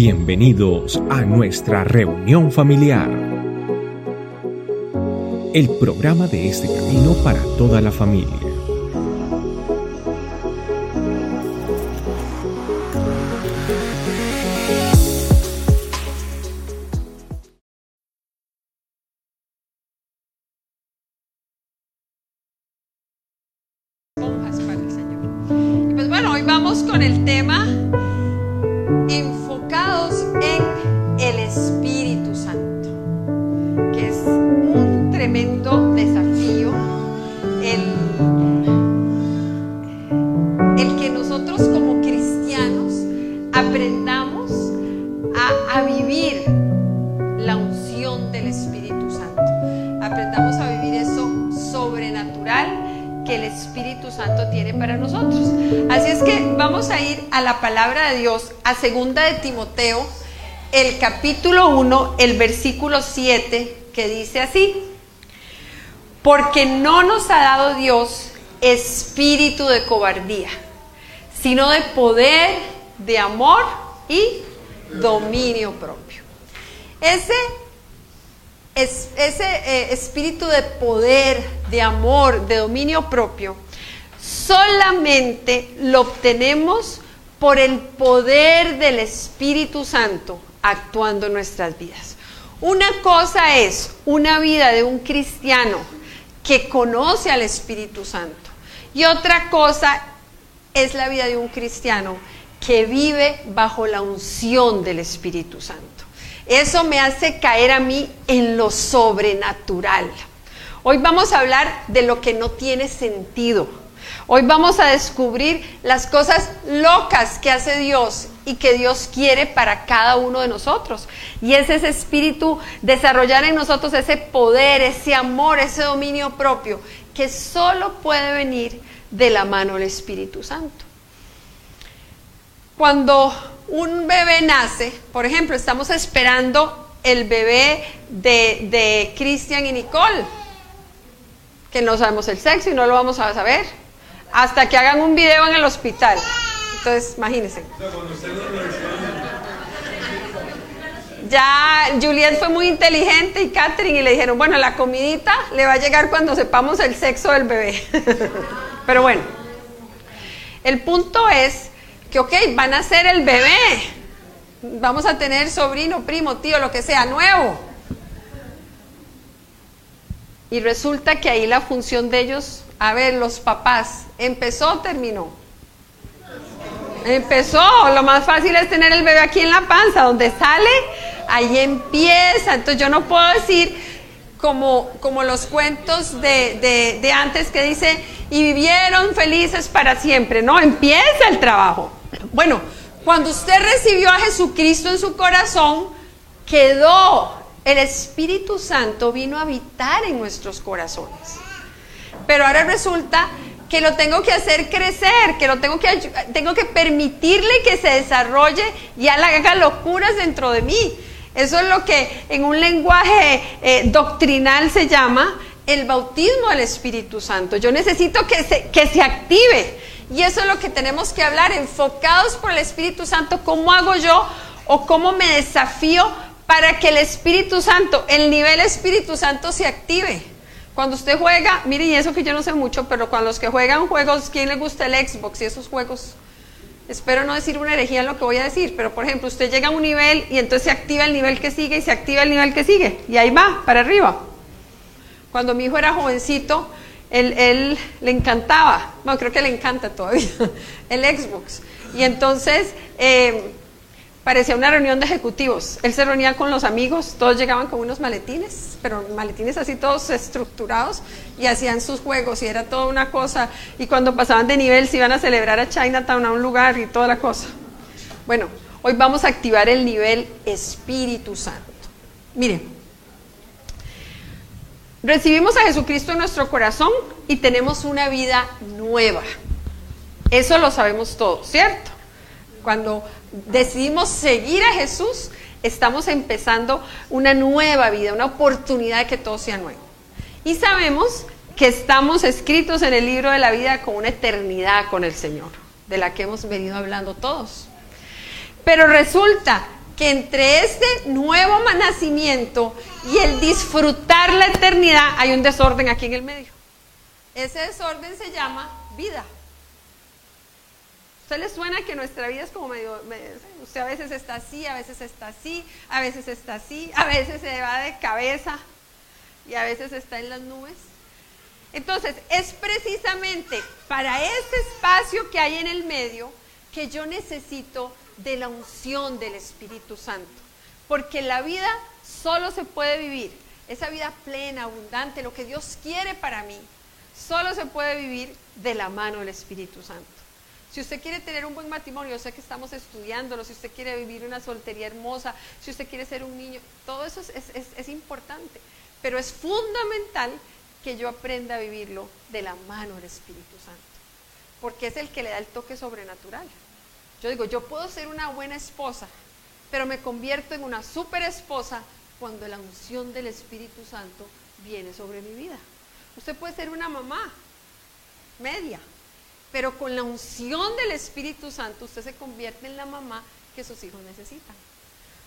Bienvenidos a nuestra reunión familiar. El programa de este camino para toda la familia. El capítulo 1, el versículo 7, que dice así: Porque no nos ha dado Dios espíritu de cobardía, sino de poder, de amor y dominio propio. Ese es, ese eh, espíritu de poder, de amor, de dominio propio, solamente lo obtenemos por el poder del Espíritu Santo actuando en nuestras vidas. Una cosa es una vida de un cristiano que conoce al Espíritu Santo y otra cosa es la vida de un cristiano que vive bajo la unción del Espíritu Santo. Eso me hace caer a mí en lo sobrenatural. Hoy vamos a hablar de lo que no tiene sentido. Hoy vamos a descubrir las cosas locas que hace Dios y que Dios quiere para cada uno de nosotros. Y es ese espíritu, desarrollar en nosotros ese poder, ese amor, ese dominio propio, que solo puede venir de la mano del Espíritu Santo. Cuando un bebé nace, por ejemplo, estamos esperando el bebé de, de Cristian y Nicole, que no sabemos el sexo y no lo vamos a saber, hasta que hagan un video en el hospital. Entonces, imagínense. Ya Juliet fue muy inteligente y Catherine y le dijeron, bueno, la comidita le va a llegar cuando sepamos el sexo del bebé. Pero bueno, el punto es que, ok, van a ser el bebé. Vamos a tener sobrino, primo, tío, lo que sea, nuevo. Y resulta que ahí la función de ellos, a ver, los papás, empezó o terminó. Empezó, lo más fácil es tener el bebé aquí en la panza, donde sale, ahí empieza. Entonces yo no puedo decir como, como los cuentos de, de, de antes que dice, y vivieron felices para siempre. No, empieza el trabajo. Bueno, cuando usted recibió a Jesucristo en su corazón, quedó, el Espíritu Santo vino a habitar en nuestros corazones. Pero ahora resulta que lo tengo que hacer crecer, que lo tengo que, tengo que permitirle que se desarrolle y haga locuras dentro de mí. Eso es lo que en un lenguaje eh, doctrinal se llama el bautismo del Espíritu Santo. Yo necesito que se, que se active. Y eso es lo que tenemos que hablar, enfocados por el Espíritu Santo, cómo hago yo o cómo me desafío para que el Espíritu Santo, el nivel Espíritu Santo se active. Cuando usted juega, miren, y eso que yo no sé mucho, pero cuando los que juegan juegos, ¿quién le gusta el Xbox y esos juegos? Espero no decir una herejía en lo que voy a decir, pero por ejemplo, usted llega a un nivel y entonces se activa el nivel que sigue y se activa el nivel que sigue, y ahí va, para arriba. Cuando mi hijo era jovencito, él, él, le encantaba, bueno, creo que le encanta todavía, el Xbox. Y entonces eh, parecía una reunión de ejecutivos. Él se reunía con los amigos, todos llegaban con unos maletines, pero maletines así todos estructurados y hacían sus juegos y era toda una cosa. Y cuando pasaban de nivel se iban a celebrar a Chinatown, a un lugar y toda la cosa. Bueno, hoy vamos a activar el nivel Espíritu Santo. Miren. Recibimos a Jesucristo en nuestro corazón y tenemos una vida nueva. Eso lo sabemos todos, ¿cierto? Cuando decidimos seguir a Jesús, estamos empezando una nueva vida, una oportunidad de que todo sea nuevo. Y sabemos que estamos escritos en el libro de la vida con una eternidad con el Señor, de la que hemos venido hablando todos. Pero resulta que entre este nuevo nacimiento y el disfrutar la eternidad hay un desorden aquí en el medio. Ese desorden se llama vida. ¿Usted le suena que nuestra vida es como medio, usted a veces está así, a veces está así, a veces está así, a veces se va de cabeza y a veces está en las nubes? Entonces, es precisamente para ese espacio que hay en el medio que yo necesito de la unción del Espíritu Santo. Porque la vida solo se puede vivir, esa vida plena, abundante, lo que Dios quiere para mí, solo se puede vivir de la mano del Espíritu Santo. Si usted quiere tener un buen matrimonio, yo sé que estamos estudiándolo, si usted quiere vivir una soltería hermosa, si usted quiere ser un niño, todo eso es, es importante, pero es fundamental que yo aprenda a vivirlo de la mano del Espíritu Santo, porque es el que le da el toque sobrenatural. Yo digo, yo puedo ser una buena esposa, pero me convierto en una super esposa cuando la unción del Espíritu Santo viene sobre mi vida. Usted puede ser una mamá media, pero con la unción del Espíritu Santo usted se convierte en la mamá que sus hijos necesitan.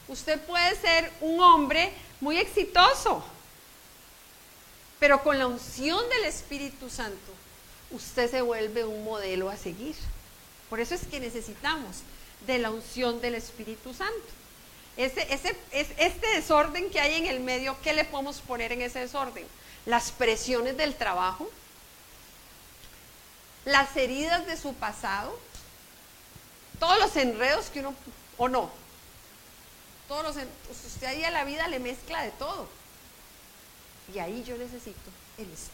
Usted puede ser un hombre muy exitoso, pero con la unción del Espíritu Santo usted se vuelve un modelo a seguir. Por eso es que necesitamos de la unción del Espíritu Santo. Ese, ese, es, este desorden que hay en el medio, ¿qué le podemos poner en ese desorden? Las presiones del trabajo, las heridas de su pasado, todos los enredos que uno, o no, todos los, usted ahí a la vida le mezcla de todo. Y ahí yo necesito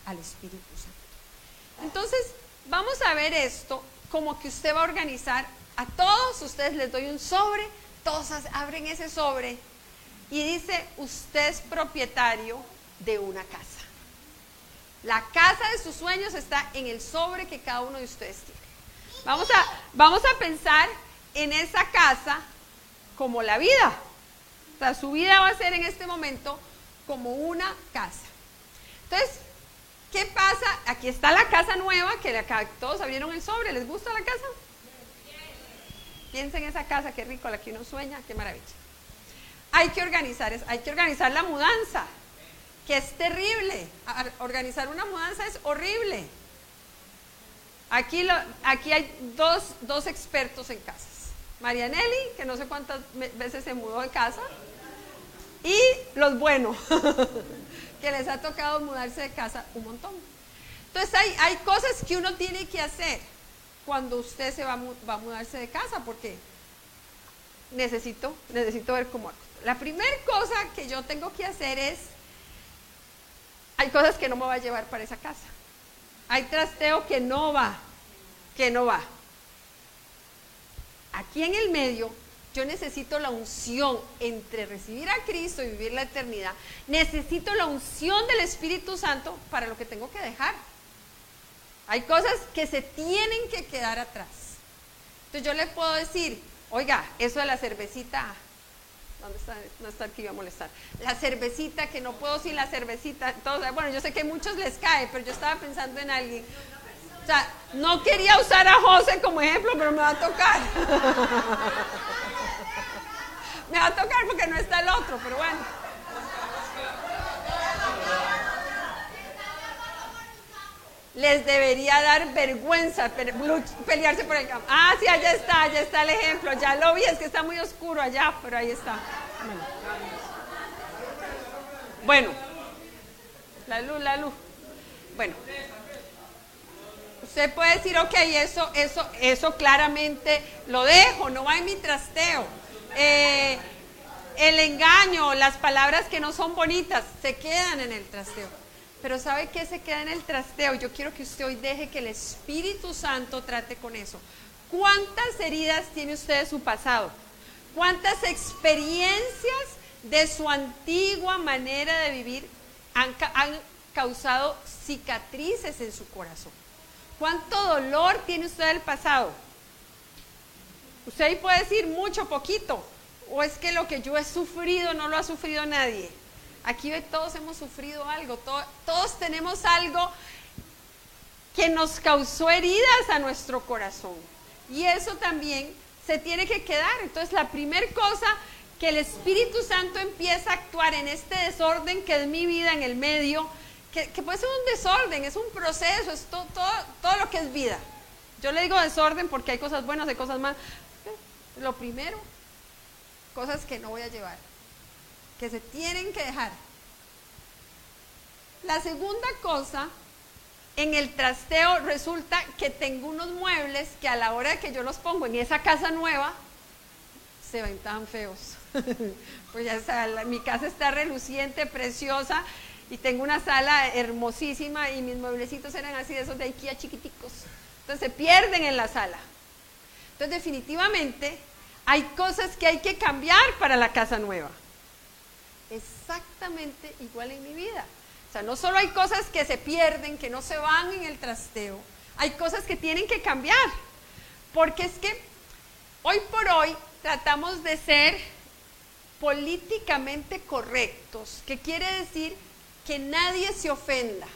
al Espíritu Santo. Entonces, vamos a ver esto como que usted va a organizar a todos ustedes les doy un sobre, todos abren ese sobre y dice, usted es propietario de una casa. La casa de sus sueños está en el sobre que cada uno de ustedes tiene. Vamos a, vamos a pensar en esa casa como la vida. O sea, su vida va a ser en este momento como una casa. Entonces, ¿Qué pasa? Aquí está la casa nueva, que todos abrieron el sobre. ¿Les gusta la casa? Piensen en esa casa, qué rico, la que uno sueña, qué maravilla. Hay que organizar, hay que organizar la mudanza, que es terrible. Organizar una mudanza es horrible. Aquí, aquí hay dos, dos expertos en casas. Marianelli, que no sé cuántas veces se mudó de casa, y los buenos. que les ha tocado mudarse de casa un montón. Entonces hay, hay cosas que uno tiene que hacer cuando usted se va a, va a mudarse de casa, porque necesito, necesito ver cómo La primera cosa que yo tengo que hacer es, hay cosas que no me va a llevar para esa casa. Hay trasteo que no va, que no va. Aquí en el medio yo necesito la unción entre recibir a Cristo y vivir la eternidad. Necesito la unción del Espíritu Santo para lo que tengo que dejar. Hay cosas que se tienen que quedar atrás. Entonces yo le puedo decir, oiga, eso de la cervecita, ¿dónde está? No está aquí, iba a molestar. La cervecita, que no puedo sin la cervecita. bueno, yo sé que a muchos les cae, pero yo estaba pensando en alguien. O sea, no quería usar a José como ejemplo, pero me va a tocar. Me va a tocar porque no está el otro, pero bueno. Les debería dar vergüenza pelearse por el campo. Ah, sí, allá está, allá está el ejemplo. Ya lo vi, es que está muy oscuro allá, pero ahí está. Bueno, la luz, la luz. Bueno, usted puede decir, ok, eso, eso, eso claramente lo dejo, no va en mi trasteo. Eh, el engaño, las palabras que no son bonitas, se quedan en el trasteo. Pero ¿sabe qué se queda en el trasteo? Yo quiero que usted hoy deje que el Espíritu Santo trate con eso. ¿Cuántas heridas tiene usted de su pasado? ¿Cuántas experiencias de su antigua manera de vivir han, causado cicatrices en su corazón? ¿Cuánto dolor tiene usted del pasado? Usted ahí puede decir mucho, poquito, o es que lo que yo he sufrido no lo ha sufrido nadie. Aquí todos hemos sufrido algo, todos tenemos algo que nos causó heridas a nuestro corazón. Y eso también se tiene que quedar. Entonces la primera cosa que el Espíritu Santo empieza a actuar en este desorden que es mi vida en el medio, que, puede ser un desorden, es un proceso, es todo, todo lo que es vida. Yo le digo desorden porque hay cosas buenas, hay cosas malas. Lo primero, cosas que no voy a llevar, que se tienen que dejar. La segunda cosa, en el trasteo resulta que tengo unos muebles que a la hora de que yo los pongo en esa casa nueva, se ven tan feos. pues ya mi casa está reluciente, preciosa, y tengo una sala hermosísima y mis mueblecitos eran así de esos de IKEA chiquiticos. Entonces se pierden en la sala. Entonces definitivamente hay cosas que hay que cambiar para la casa nueva. Exactamente igual en mi vida. O sea, no solo hay cosas que se pierden, que no se van en el trasteo, hay cosas que tienen que cambiar. Porque es que hoy por hoy tratamos de ser políticamente correctos, que quiere decir que nadie se ofenda.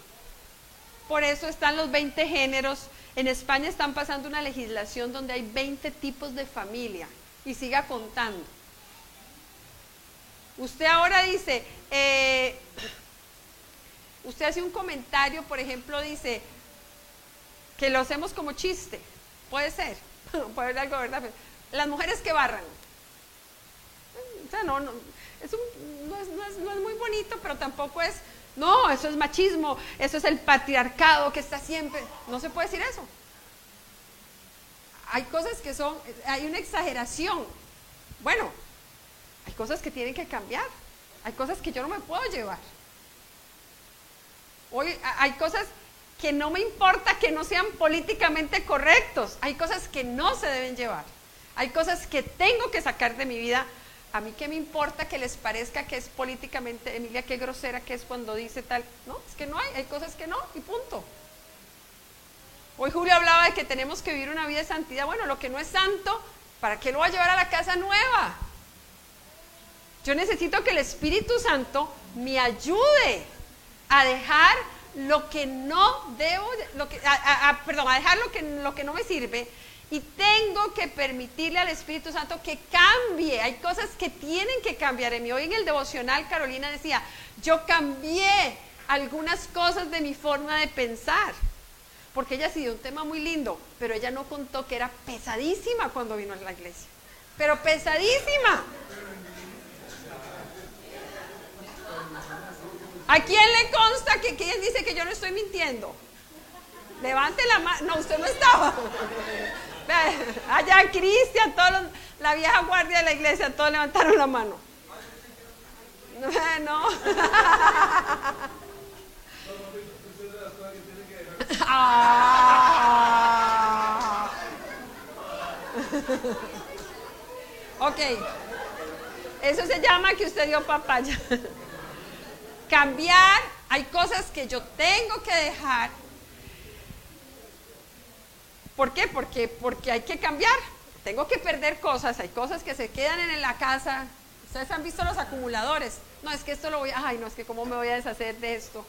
Por eso están los 20 géneros. En España están pasando una legislación donde hay 20 tipos de familia y siga contando. Usted ahora dice, eh, usted hace un comentario, por ejemplo, dice que lo hacemos como chiste. Puede ser, puede ser algo, ¿verdad? Las mujeres que barran. O sea, no, no, es, no, es, no es muy bonito, pero tampoco es no, eso es machismo, eso es el patriarcado que está siempre. No se puede decir eso. Hay cosas que son, hay una exageración. Bueno, hay cosas que tienen que cambiar. Hay cosas que yo no me puedo llevar. Hoy hay cosas que no me importa que no sean políticamente correctos. Hay cosas que no se deben llevar. Hay cosas que tengo que sacar de mi vida a mí qué me importa que les parezca que es políticamente, Emilia, qué grosera que es cuando dice tal. No, es que no hay, hay cosas que no, y punto. Hoy Julio hablaba de que tenemos que vivir una vida de santidad. Bueno, lo que no es santo, ¿para qué lo va a llevar a la casa nueva? Yo necesito que el Espíritu Santo me ayude a dejar lo que no debo, lo que, perdón, a dejar lo que, lo que no me sirve y tengo que permitirle al Espíritu Santo que cambie. Hay cosas que tienen que cambiar en mí. Hoy en el devocional Carolina decía, yo cambié algunas cosas de mi forma de pensar. Porque ella ha sido un tema muy lindo, pero ella no contó que era pesadísima cuando vino a la iglesia. Pero pesadísima. ¿A quién le consta que quién dice que yo no estoy mintiendo? Levante la mano. No, usted no estaba. Allá Cristian, todos la vieja guardia de la iglesia, todos levantaron la mano. No. Ah. Ok. Eso se llama que usted dio papaya. Cambiar, hay cosas que yo tengo que dejar ¿Por qué? Porque, porque hay que cambiar. Tengo que perder cosas. Hay cosas que se quedan en la casa. Ustedes han visto los acumuladores. No, es que esto lo voy a... Ay, no, es que cómo me voy a deshacer de esto.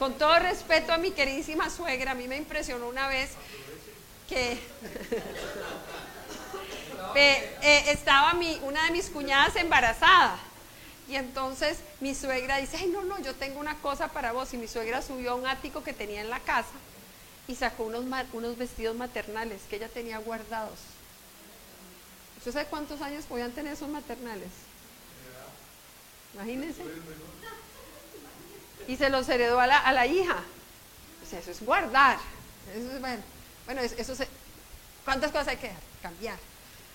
Con todo respeto a mi queridísima suegra, a mí me impresionó una vez que eh, estaba mi, una de mis cuñadas embarazada. Y entonces mi suegra dice, ay, no, no, yo tengo una cosa para vos. Y mi suegra subió a un ático que tenía en la casa y sacó unos, unos vestidos maternales que ella tenía guardados. ¿Usted sabe cuántos años podían tener esos maternales? Imagínense. Y se los heredó a la, a la hija. O sea, eso es guardar. Eso es, bueno, bueno eso ¿cuántas cosas hay que cambiar?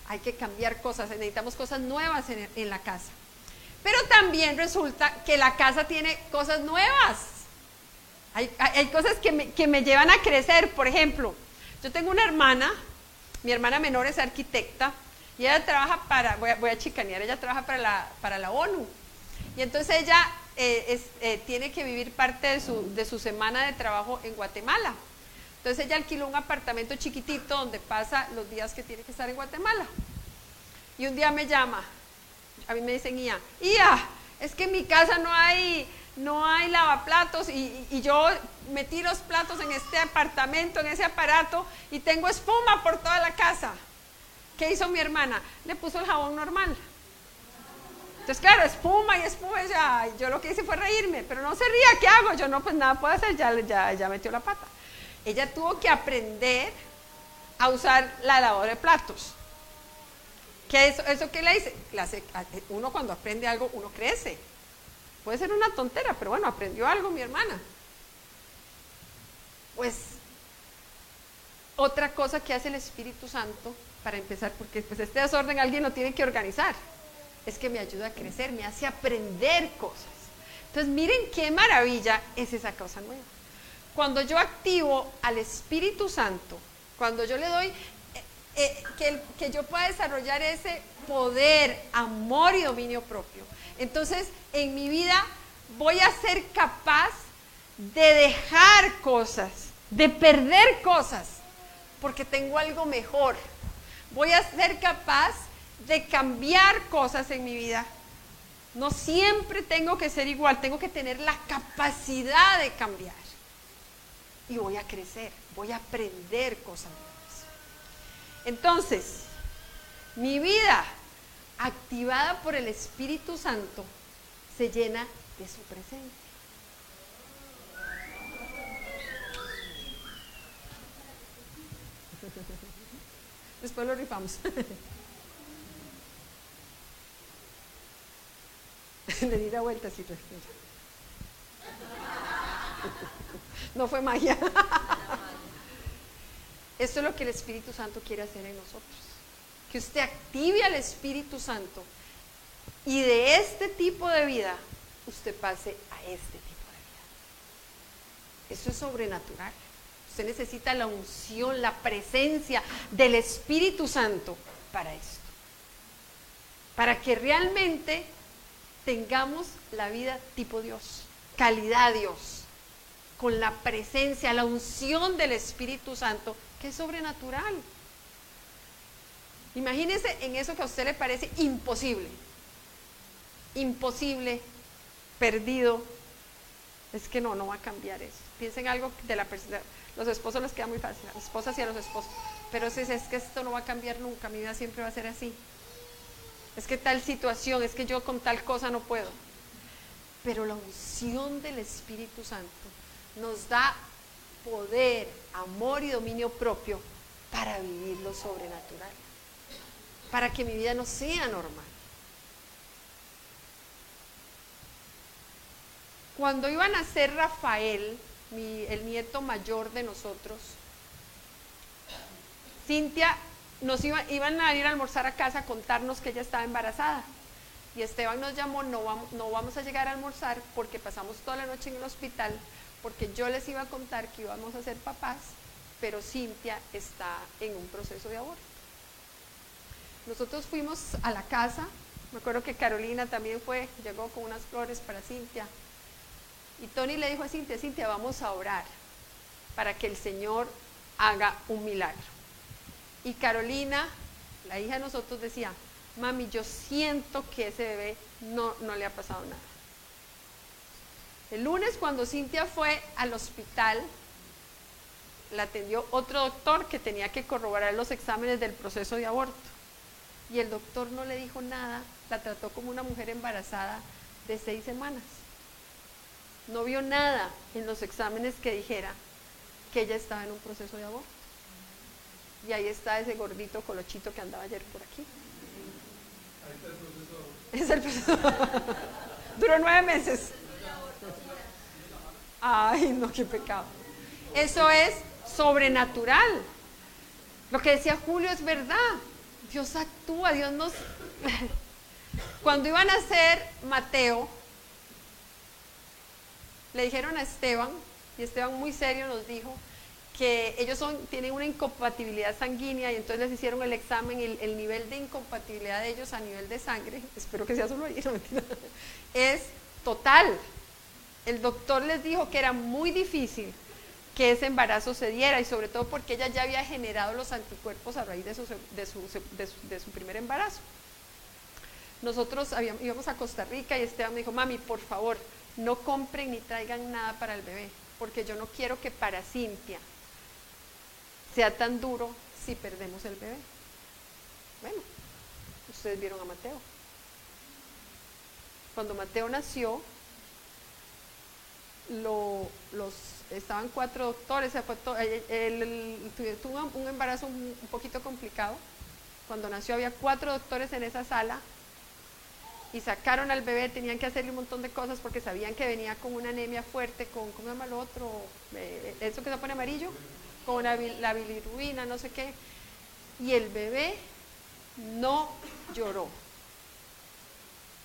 Hay que cambiar cosas, necesitamos cosas nuevas en, en la casa. Pero también resulta que la casa tiene cosas nuevas. Hay, cosas que me, llevan a crecer. Por ejemplo, yo tengo una hermana, mi hermana menor es arquitecta, y ella trabaja para, voy a, chicanear, ella trabaja para la, para la ONU. Y entonces ella eh, eh, tiene que vivir parte de su, de su semana de trabajo en Guatemala. Entonces ella alquiló un apartamento chiquitito donde pasa los días que tiene que estar en Guatemala. Y un día me llama, a mí me dicen, Ia, Ia, es que en mi casa no hay no hay lavaplatos y, yo metí los platos en este apartamento, en ese aparato y tengo espuma por toda la casa. ¿Qué hizo mi hermana? Le puso el jabón normal. Entonces, claro, espuma y espuma. Yo lo que hice fue reírme, pero no se ría, ¿qué hago? Yo no, pues nada puedo hacer, ya, ya, ya metió la pata. Ella tuvo que aprender a usar la lavadora de platos. ¿Qué eso, eso qué le dice? Uno cuando aprende algo, uno crece. Puede ser una tontera, pero bueno, aprendió algo mi hermana. Pues otra cosa que hace el Espíritu Santo, para empezar, porque pues este desorden alguien lo tiene que organizar, es que me ayuda a crecer, me hace aprender cosas. Entonces miren qué maravilla es esa cosa nueva. Cuando yo activo al Espíritu Santo, cuando yo le doy que, que yo pueda desarrollar ese poder, amor y dominio propio, entonces en mi vida voy a ser capaz de dejar cosas, de perder cosas, porque tengo algo mejor. Voy a ser capaz de cambiar cosas en mi vida. No siempre tengo que ser igual, tengo que tener la capacidad de cambiar. Y voy a crecer, voy a aprender cosas nuevas. Entonces, mi vida activada por el Espíritu Santo se llena de su presencia. Después lo rifamos. Le di la vuelta así. No fue magia. Esto es lo que el Espíritu Santo quiere hacer en nosotros. Que usted active al Espíritu Santo y de este tipo de vida usted pase a este tipo de vida. Eso es sobrenatural. Usted necesita la unción, la presencia del Espíritu Santo para esto. Para que realmente tengamos la vida tipo Dios, calidad Dios, con la presencia, la unción del Espíritu Santo, es sobrenatural. Imagínese en eso que a usted le parece imposible, imposible, perdido. Es que no, no va a cambiar eso. Piensen algo de la persona los esposos les queda muy fácil, a las esposas y a los esposos. Pero si es que esto no va a cambiar nunca, mi vida siempre va a ser así. Es que tal situación, es que yo con tal cosa no puedo. Pero la unción del Espíritu Santo nos da poder, amor y dominio propio para vivir lo sobrenatural. Para que mi vida no sea normal. Cuando iba a nacer Rafael, el nieto mayor de nosotros, Cintia, nos iban a ir a almorzar a casa a contarnos que ella estaba embarazada. Y Esteban nos llamó, no vamos, no vamos a llegar a almorzar porque pasamos toda la noche en el hospital, porque yo les iba a contar que íbamos a ser papás, pero Cintia está en un proceso de aborto. Nosotros fuimos a la casa, me acuerdo que Carolina también fue, llegó con unas flores para Cintia, y Tony le dijo a Cintia, Cintia, vamos a orar para que el Señor haga un milagro. Y Carolina, la hija de nosotros, decía, mami, yo siento que ese bebé no, no le ha pasado nada. El lunes cuando Cintia fue al hospital, la atendió otro doctor que tenía que corroborar los exámenes del proceso de aborto. Y el doctor no le dijo nada, la trató como una mujer embarazada de seis semanas no vio nada en los exámenes que dijera que ella estaba en un proceso de aborto. Y ahí está ese gordito colochito que andaba ayer por aquí. Ahí está el proceso. Es el proceso. Duró nueve meses. Ay, no, qué pecado. Eso es sobrenatural. Lo que decía Julio es verdad. Dios actúa, Dios nos... Cuando iban a hacer Mateo, le dijeron a Esteban, y Esteban muy serio nos dijo, que ellos son, tienen una incompatibilidad sanguínea y entonces les hicieron el examen, el, el nivel de incompatibilidad de ellos a nivel de sangre, espero que sea solo ahí, es total. El doctor les dijo que era muy difícil que ese embarazo se diera y sobre todo porque ella ya había generado los anticuerpos a raíz de su, primer embarazo. Nosotros íbamos a Costa Rica y Esteban me dijo, mami, por favor, no compren ni traigan nada para el bebé, porque yo no quiero que para Cintia sea tan duro si perdemos el bebé. Bueno, ustedes vieron a Mateo. cuando Mateo nació, lo, los, estaban cuatro doctores, él, tuvo un embarazo un, poquito complicado. Cuando nació había cuatro doctores en esa sala y sacaron al bebé, tenían que hacerle un montón de cosas porque sabían que venía con una anemia fuerte, con, ¿cómo se llama el otro? Eh, eso que se pone amarillo, con la, la no sé qué. Y el bebé no lloró.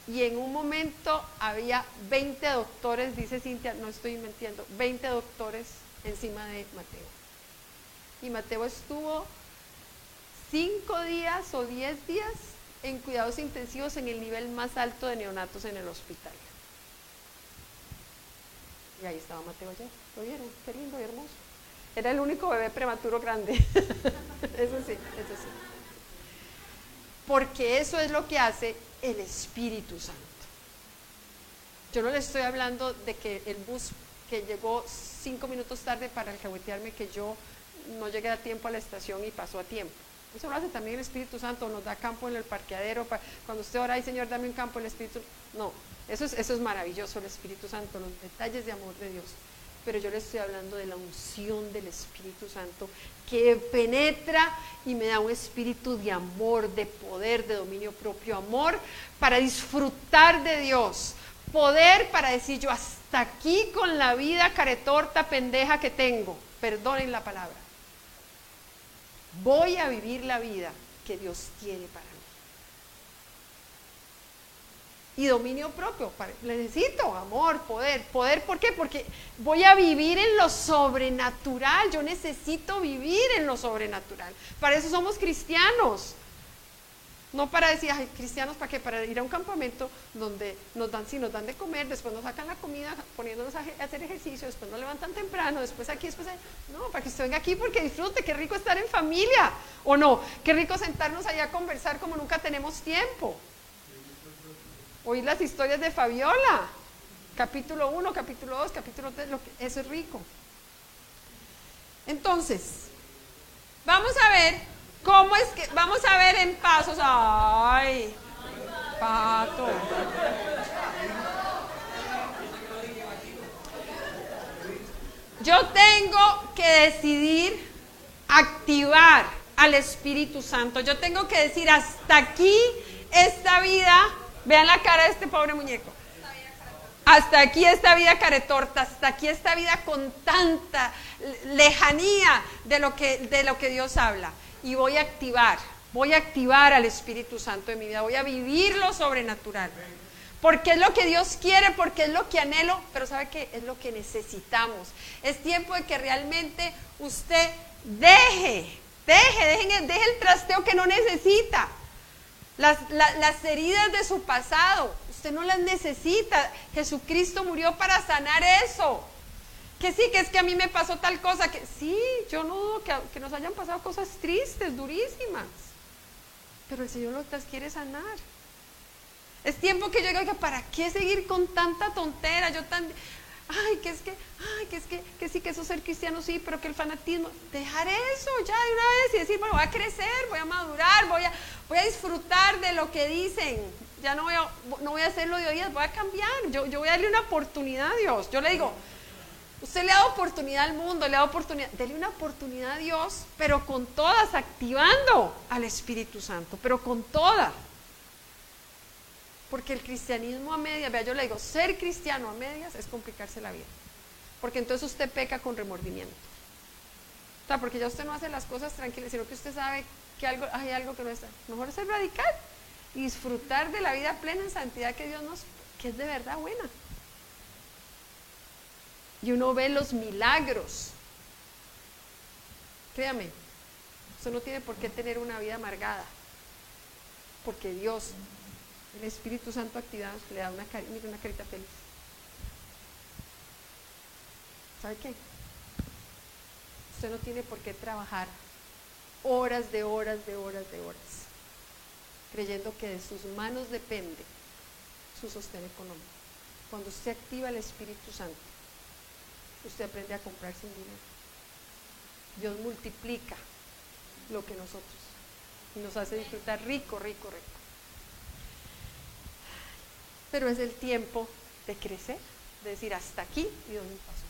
Y en un momento había 20 doctores, dice Cintia, no estoy mintiendo, 20 doctores encima de Mateo. Y Mateo estuvo 5 días o 10 días en cuidados intensivos en el nivel más alto de neonatos en el hospital. Y ahí estaba Mateo ayer, ¿lo vieron? Qué lindo y hermoso. Era el único bebé prematuro grande. eso sí, eso sí. Porque eso es lo que hace el Espíritu Santo. Yo no le estoy hablando de que el bus que llegó cinco minutos tarde para alcahuetearme, que yo no llegué a tiempo a la estación y pasó a tiempo. Eso lo hace también el Espíritu Santo, nos da campo en el parqueadero. cuando usted ora, ay Señor, dame un campo, el Espíritu. No, eso es, eso es maravilloso, el Espíritu Santo, los detalles de amor de Dios. Pero yo le estoy hablando de la unción del Espíritu Santo que penetra y me da un espíritu de amor, de poder, de dominio propio, amor para disfrutar de Dios, poder para decir yo hasta aquí con la vida caretorta pendeja que tengo, perdonen la palabra. Voy a vivir la vida que Dios tiene para mí. Y dominio propio, necesito amor, poder. ¿Poder por qué? Porque voy a vivir en lo sobrenatural, yo necesito vivir en lo sobrenatural. Para eso somos cristianos. No para decir, ay, cristianos, ¿para qué? Para ir a un campamento donde nos dan, si nos dan de comer, después nos sacan la comida poniéndonos a, hacer ejercicio, después nos levantan temprano, después aquí, después ahí. No, para que usted venga aquí porque disfrute, qué rico estar en familia, ¿o no? Qué rico sentarnos allá a conversar como nunca tenemos tiempo. Oír las historias de Fabiola, capítulo 1, capítulo 2, capítulo 3, eso es rico. Entonces, vamos a ver ¿Cómo es que? Vamos a ver en pasos. Ay, pato. Yo tengo que decidir activar al Espíritu Santo. Yo tengo que decir hasta aquí esta vida. Vean la cara de este pobre muñeco. Hasta aquí esta vida caretorta, hasta aquí esta vida con tanta lejanía de lo que, de lo que Dios habla y voy a activar, voy a activar al Espíritu Santo en mi vida, voy a vivir lo sobrenatural. Porque es lo que Dios quiere, porque es lo que anhelo, pero sabe que es lo que necesitamos. Es tiempo de que realmente usted deje, deje, deje el trasteo que no necesita. Las, heridas de su pasado, usted no las necesita. Jesucristo murió para sanar eso. Que sí, que es que a mí me pasó tal cosa, que sí, yo no dudo que, nos hayan pasado cosas tristes, durísimas, pero el Señor las quiere sanar. Es tiempo que yo diga, ¿para qué seguir con tanta tontera? Yo tan, ay, que es que, ay, que es que, que sí, que eso ser cristiano, sí, pero que el fanatismo, dejar eso ya de una vez y decir, bueno, voy a crecer, voy a madurar, voy a, voy a disfrutar de lo que dicen. Ya no voy a, no voy a hacerlo de oídas, voy a cambiar. Yo, yo voy a darle una oportunidad a Dios. Yo le digo, Usted le da oportunidad al mundo, le da oportunidad, dele una oportunidad a Dios, pero con todas, activando al Espíritu Santo, pero con todas. Porque el cristianismo a medias, vea, yo le digo, ser cristiano a medias es complicarse la vida. Porque entonces usted peca con remordimiento. O sea, porque ya usted no hace las cosas tranquilas, sino que usted sabe que algo, hay algo que no está. Mejor ser radical y disfrutar de la vida plena en santidad que Dios nos, que es de verdad buena y uno ve los milagros. Créame, eso no tiene por qué tener una vida amargada, porque Dios, el Espíritu Santo activado, le da una, carita feliz. ¿Sabe qué? Usted no tiene por qué trabajar horas de horas de horas de horas, creyendo que de sus manos depende su sostén económico. Cuando usted activa el Espíritu Santo, usted aprende a comprar sin dinero. Dios multiplica lo que nosotros y nos hace disfrutar rico, rico, rico. Pero es el tiempo de crecer, de decir hasta aquí y dónde pasó.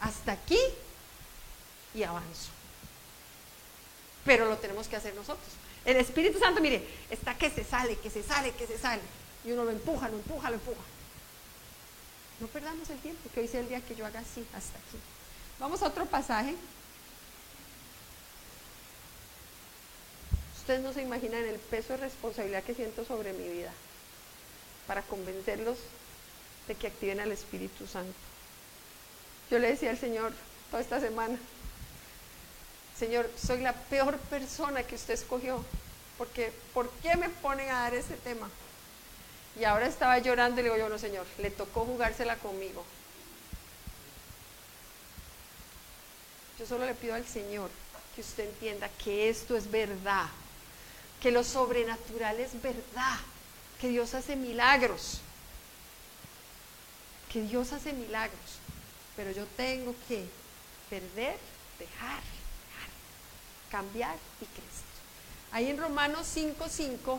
Hasta aquí y avanzo. Pero lo tenemos que hacer nosotros. El Espíritu Santo, mire, está que se sale, que se sale, que se sale. Y uno lo empuja, lo empuja, lo empuja. No perdamos el tiempo, que hoy sea el día que yo haga así, hasta aquí. Vamos a otro pasaje. Ustedes no se imaginan el peso de responsabilidad que siento sobre mi vida para convencerlos de que activen al Espíritu Santo. Yo le decía al Señor toda esta semana, Señor, soy la peor persona que usted escogió, porque ¿por qué me ponen a dar ese tema? Y ahora estaba llorando y le digo yo, no, Señor, le tocó jugársela conmigo. Yo solo le pido al Señor que usted entienda que esto es verdad, que lo sobrenatural es verdad, que Dios hace milagros, que Dios hace milagros, pero yo tengo que perder, dejar, dejar cambiar y crecer. Ahí en Romanos 5:5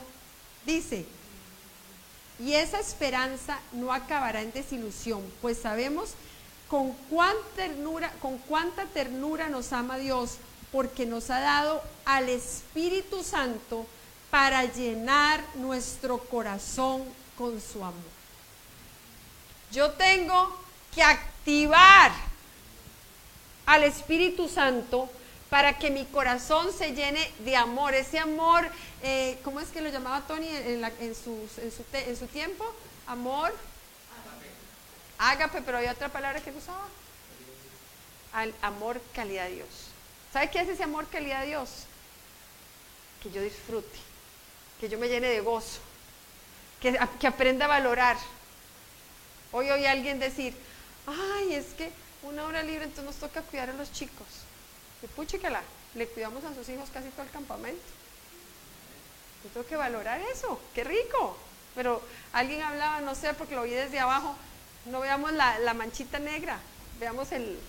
dice, y esa esperanza no acabará en desilusión, pues sabemos con cuánta ternura, con cuánta ternura nos ama Dios, porque nos ha dado al Espíritu Santo para llenar nuestro corazón con su amor. Yo tengo que activar al Espíritu Santo para que mi corazón se llene de amor. Ese amor, eh, ¿cómo es que lo llamaba Tony en, su, tiempo? Amor. Ágape, pero hay otra palabra que usaba. Al amor calidad de Dios. ¿Sabe qué es ese amor calidad de Dios? Que yo disfrute, que yo me llene de gozo, que, que aprenda a valorar. Hoy oí a alguien decir, ay, es que una hora libre entonces nos toca cuidar a los chicos. Y puchiquela, le cuidamos a sus hijos casi todo el campamento. Yo tengo que valorar eso, qué rico. Pero alguien hablaba, no sé, porque lo oí desde abajo, no veamos la, manchita negra, veamos el,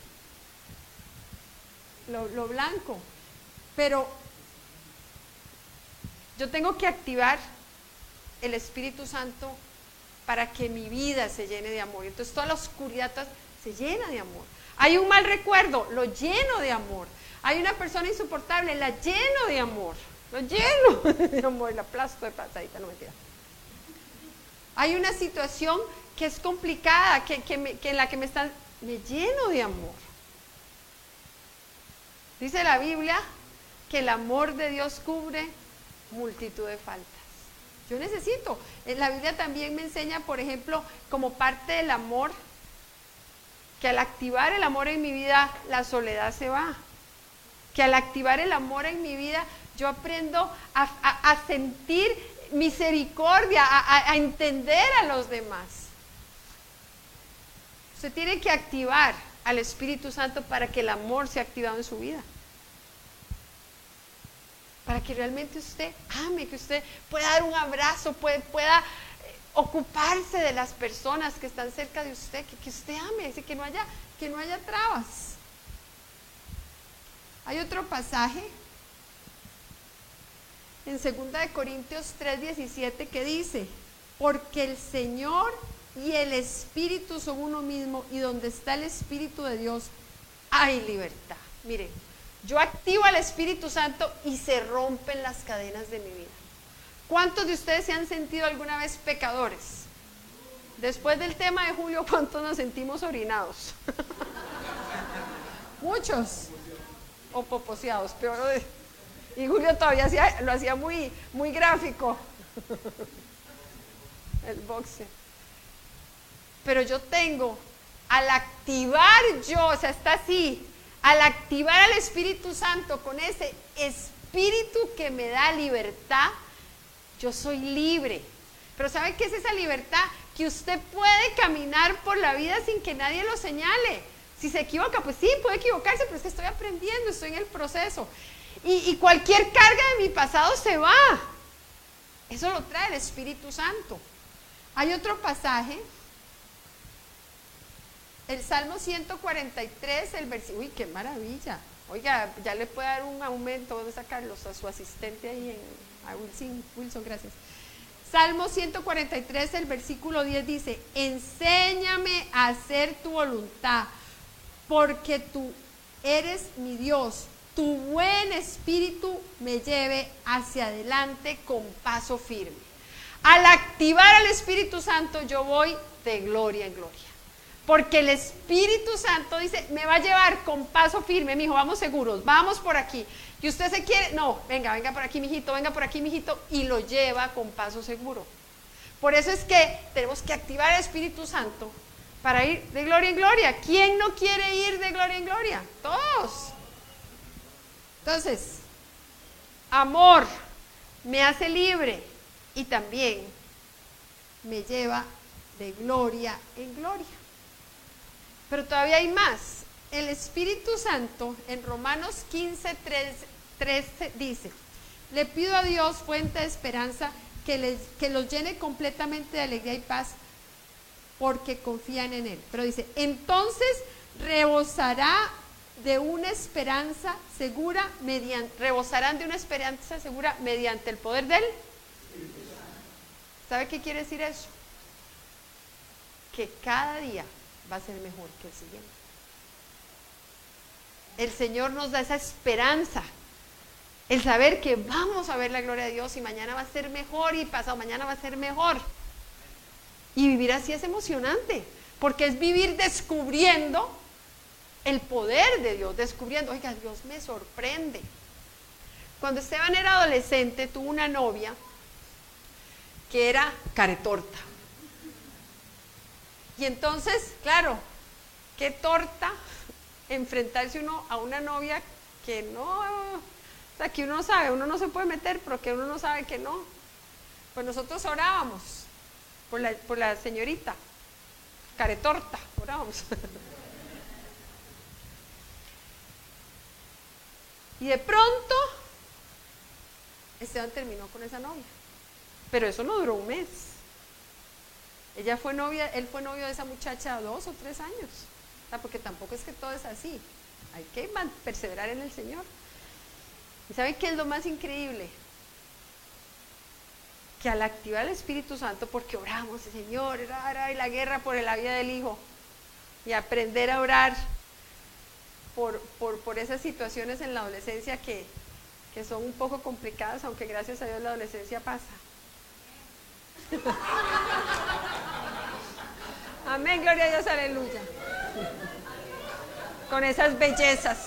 lo, blanco. Pero yo tengo que activar el Espíritu Santo para que mi vida se llene de amor. Entonces toda la oscuridad se llena de amor. Hay un mal recuerdo, lo lleno de amor. Hay una persona insoportable, la lleno de amor. Lo lleno de amor, la aplasto de pasadita, no mentira. Hay una situación que es complicada, que, en la que me están, me lleno de amor. Dice la Biblia que el amor de Dios cubre multitud de faltas. Yo necesito. La Biblia también me enseña, por ejemplo, como parte del amor, que al activar el amor en mi vida, la soledad se va. Que al activar el amor en mi vida, yo aprendo a, sentir misericordia, a, entender a los demás. Usted tiene que activar al Espíritu Santo para que el amor sea activado en su vida. Para que realmente usted ame, que usted pueda dar un abrazo, pueda, pueda ocuparse de las personas que están cerca de usted, que, usted ame, que no haya, que no haya trabas. Hay otro pasaje en 2 de Corintios 3:17 que dice, porque el Señor y el Espíritu son uno mismo y donde está el Espíritu de Dios hay libertad. Miren, yo activo al Espíritu Santo y se rompen las cadenas de mi vida. ¿Cuántos de ustedes se han sentido alguna vez pecadores? Después del tema de Julio, ¿cuántos nos sentimos orinados? Muchos. O poposeados, peor. Y Julio todavía lo hacía muy, muy gráfico. El boxe. Pero yo tengo, al activar yo, o sea, está así, al activar al Espíritu Santo con ese espíritu que me da libertad, yo soy libre. Pero ¿sabe qué es esa libertad? Que usted puede caminar por la vida sin que nadie lo señale. Si se equivoca, pues sí, puede equivocarse, pero es que estoy aprendiendo, estoy en el proceso. Y, y cualquier carga de mi pasado se va. Eso lo trae el Espíritu Santo. Hay otro pasaje, el Salmo 143, el versículo, uy, qué maravilla. Oiga, ya le puede dar un aumento, ¿dónde sacarlos? A su asistente ahí en, a Wilson, Wilson, gracias. Salmo 143, el versículo 10 dice, enséñame a hacer tu voluntad, porque tú eres mi Dios. Tu buen espíritu me lleve hacia adelante con paso firme. Al activar al Espíritu Santo yo voy de gloria en gloria. Porque el Espíritu Santo dice, me va a llevar con paso firme, mi hijo, vamos seguros, vamos por aquí. Y usted se quiere, no, venga, venga por aquí, mijito, venga por aquí, mijito, y lo lleva con paso seguro. Por eso es que tenemos que activar el Espíritu Santo para ir de gloria en gloria. ¿Quién no quiere ir de gloria en gloria? Todos. Entonces, amor me hace libre y también me lleva de gloria en gloria. Pero todavía hay más el Espíritu Santo en Romanos 15, 13 dice, le pido a Dios, fuente de esperanza, que, les, que los llene completamente de alegría y paz porque confían en Él. Pero dice, entonces rebosará de una esperanza segura mediante, rebosarán de una esperanza segura mediante el poder de Él. ¿Sabe qué quiere decir eso? Que cada día va a ser mejor que el siguiente el Señor nos da esa esperanza. El saber que vamos a ver la gloria de Dios y mañana va a ser mejor y pasado mañana va a ser mejor. Y vivir así es emocionante, porque es vivir descubriendo el poder de Dios, descubriendo, oiga, Dios me sorprende. Cuando Esteban era adolescente, tuvo una novia que era caretorta. Y entonces, claro, qué torta enfrentarse uno a una novia que no, o sea, que uno no sabe, uno no se puede meter, pero que uno no sabe que no. Pues nosotros orábamos por la, por la señorita, caretorta, orábamos. y de pronto, Esteban terminó con esa novia. Pero eso no duró un mes. Ella fue novia, él fue novio de esa muchacha dos o tres años porque tampoco es que todo es así. Hay que perseverar en el Señor. ¿Y saben qué es lo más increíble? Que al activar el Espíritu Santo, porque oramos, Señor, y la guerra por la vida del Hijo, y aprender a orar por, por, esas situaciones en la adolescencia que, que son un poco complicadas, aunque gracias a Dios la adolescencia pasa. Amén, gloria a Dios, aleluya con esas bellezas.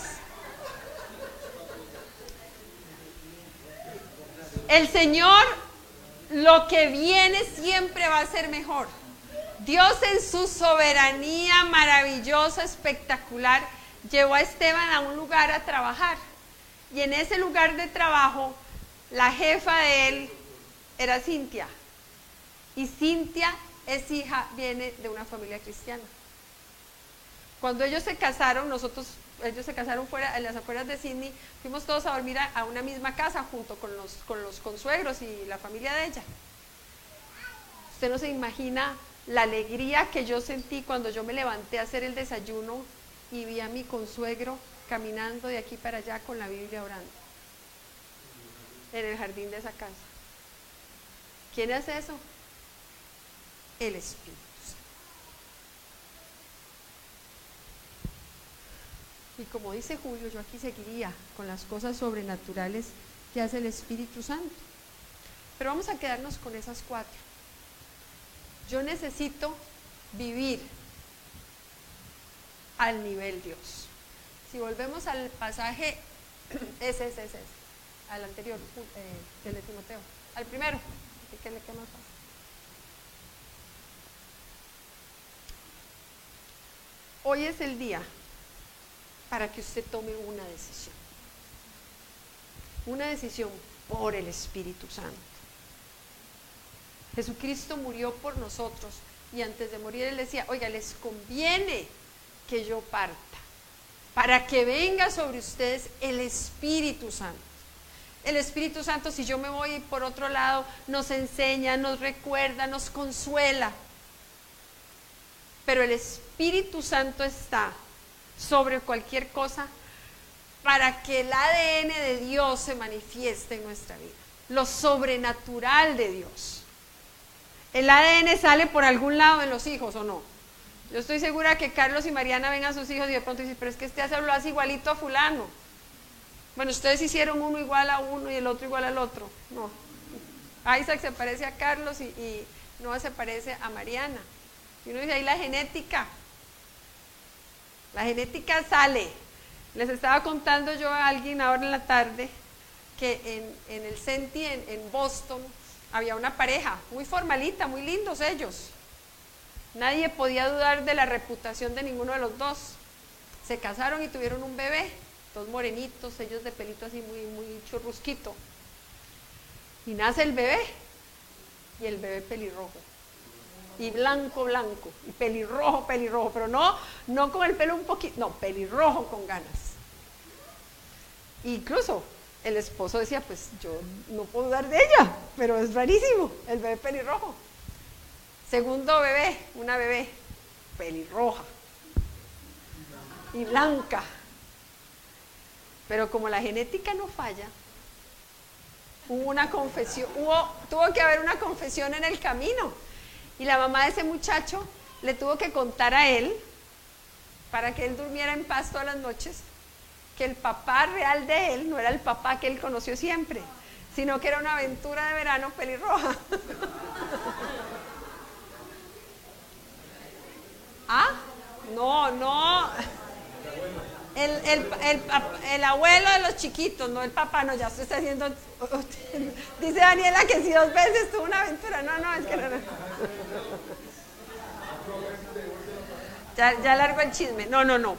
El Señor lo que viene siempre va a ser mejor. Dios en su soberanía maravillosa, espectacular, llevó a Esteban a un lugar a trabajar. Y en ese lugar de trabajo, la jefa de él era Cintia. Y Cintia es hija, viene de una familia cristiana. Cuando ellos se casaron, nosotros, ellos se casaron fuera, en las afueras de Sydney, fuimos todos a dormir a, una misma casa junto con los, con los consuegros y la familia de ella. Usted no se imagina la alegría que yo sentí cuando yo me levanté a hacer el desayuno y vi a mi consuegro caminando de aquí para allá con la Biblia orando en el jardín de esa casa. ¿Quién hace eso? El Espíritu. Y como dice Julio, yo aquí seguiría con las cosas sobrenaturales que hace el Espíritu Santo. Pero vamos a quedarnos con esas cuatro. Yo necesito vivir al nivel Dios. Si volvemos al pasaje, ese, ese, ese, al anterior, eh, del de Timoteo, al primero, ¿qué le queda más? Hoy es el día para que usted tome una decisión. Una decisión por el Espíritu Santo. Jesucristo murió por nosotros y antes de morir él decía, oiga, les conviene que yo parta para que venga sobre ustedes el Espíritu Santo. El Espíritu Santo, si yo me voy por otro lado, nos enseña, nos recuerda, nos consuela. Pero el Espíritu Santo está sobre cualquier cosa para que el ADN de Dios se manifieste en nuestra vida. Lo sobrenatural de Dios. el ADN sale por algún lado en los hijos o no. Yo estoy segura que Carlos y Mariana ven a sus hijos y de pronto dicen, pero es que este hace lo hace igualito a fulano. Bueno, ustedes hicieron uno igual a uno y el otro igual al otro. No. Isaac se parece a Carlos y, y Noah se parece a Mariana. Y uno dice, ahí la genética. La genética sale. Les estaba contando yo a alguien ahora en la tarde que en, el Senti, en Boston, había una pareja muy formalita, muy lindos ellos. Nadie podía dudar de la reputación de ninguno de los dos. Se casaron y tuvieron un bebé, dos morenitos, ellos de pelito así muy, muy churrusquito. Y nace el bebé, y el bebé pelirrojo. Y blanco, blanco, y pelirrojo, pelirrojo, pero no, no con el pelo un poquito, no, pelirrojo con ganas. Incluso el esposo decía, pues yo no puedo dudar de ella, pero es rarísimo, el bebé pelirrojo. Segundo bebé, una bebé pelirroja y blanca. Pero como la genética no falla, hubo una confesión, hubo, tuvo que haber una confesión en el camino. Y la mamá de ese muchacho le tuvo que contar a él, para que él durmiera en paz todas las noches, que el papá real de él no era el papá que él conoció siempre, sino que era una aventura de verano pelirroja. ¿Ah? No, no. El, abuelo de los chiquitos, no el papá, no, ya se está haciendo. Dice Daniela que si dos veces tuvo una aventura. No, no, es que no. Ya, ya largo el chisme. No, no, no.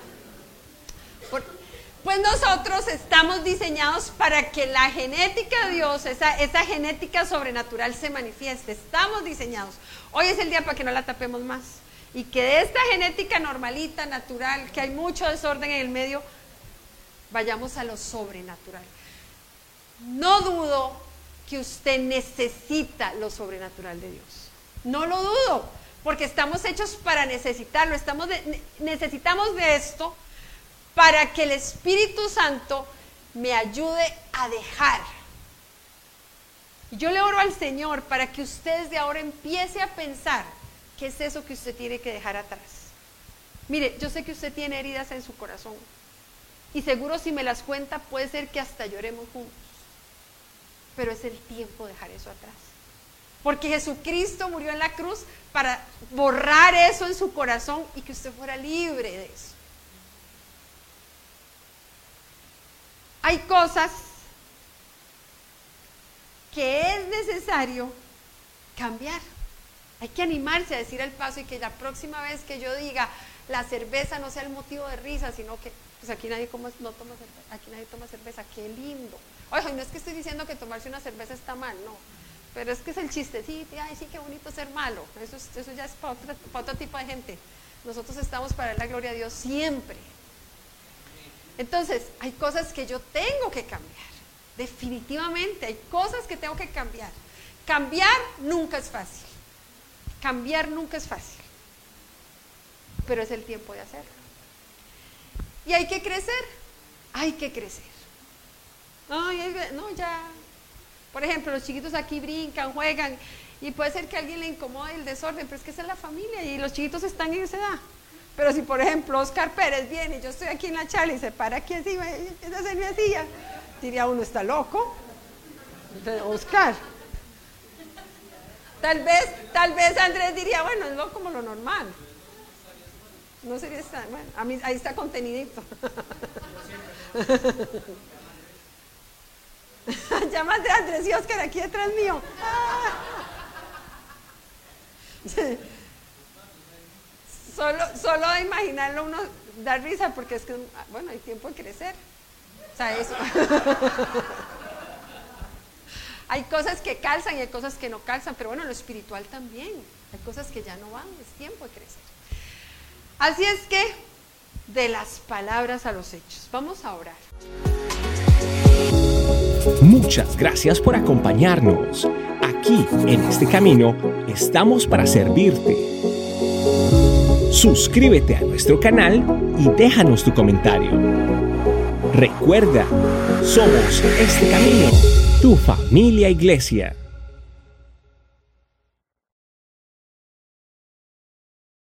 Pues nosotros estamos diseñados para que la genética de Dios, esa, esa genética sobrenatural se manifieste. Estamos diseñados. Hoy es el día para que no la tapemos más. Y que de esta genética normalita, natural, que hay mucho desorden en el medio, vayamos a lo sobrenatural. No dudo que usted necesita lo sobrenatural de Dios. No lo dudo, porque estamos hechos para necesitarlo. Estamos necesitamos de esto para que el Espíritu Santo me ayude a dejar. Yo le oro al Señor para que usted de ahora empiece a pensar qué es eso que usted tiene que dejar atrás. Mire, yo sé que usted tiene heridas en su corazón y seguro si me las cuenta puede ser que hasta lloremos juntos. Pero es el tiempo de dejar eso atrás. Porque Jesucristo murió en la cruz para borrar eso en su corazón y que usted fuera libre de eso. hay cosas que es necesario cambiar. Hay que animarse a decir el paso y que la próxima vez que yo diga la cerveza no sea el motivo de risa, sino que pues aquí nadie no toma cerveza, aquí nadie toma cerveza, qué lindo. Oye, no es que estoy diciendo que tomarse una cerveza está mal, no. Pero es que es el chistecito, ay sí, qué bonito ser malo. Eso, eso ya es para otro tipo de gente. Nosotros estamos para la gloria a Dios siempre. Entonces, hay cosas que yo tengo que cambiar. Definitivamente, hay cosas que tengo que cambiar. Cambiar nunca es fácil. Cambiar nunca es fácil. Pero es el tiempo de hacerlo. Y hay que crecer. Hay que crecer. no, ya. Por ejemplo, los chiquitos aquí brincan, juegan. Y puede ser que a alguien le incomode el desorden, pero es que esa es la familia y los chiquitos están en esa edad. Pero si, por ejemplo, Oscar Pérez viene y yo estoy aquí en la charla y se para aquí encima y empieza a hacer mi silla, diría uno, ¿está loco? Oscar. Tal vez, tal vez Andrés diría, bueno, es como lo normal. No sería esta, bueno, a ahí está contenidito. Llamas de Andrés y Oscar aquí detrás mío. Solo, solo imaginarlo uno da risa porque es que, bueno, hay tiempo de crecer. O sea, eso. hay cosas que calzan y hay cosas que no calzan, pero bueno, lo espiritual también. Hay cosas que ya no van, es tiempo de crecer. Así es que, de las palabras a los hechos. Vamos a orar. Muchas gracias por acompañarnos. Aquí, en este camino, estamos para servirte. Suscríbete a nuestro canal y déjanos tu comentario. Recuerda, somos este camino, tu familia iglesia.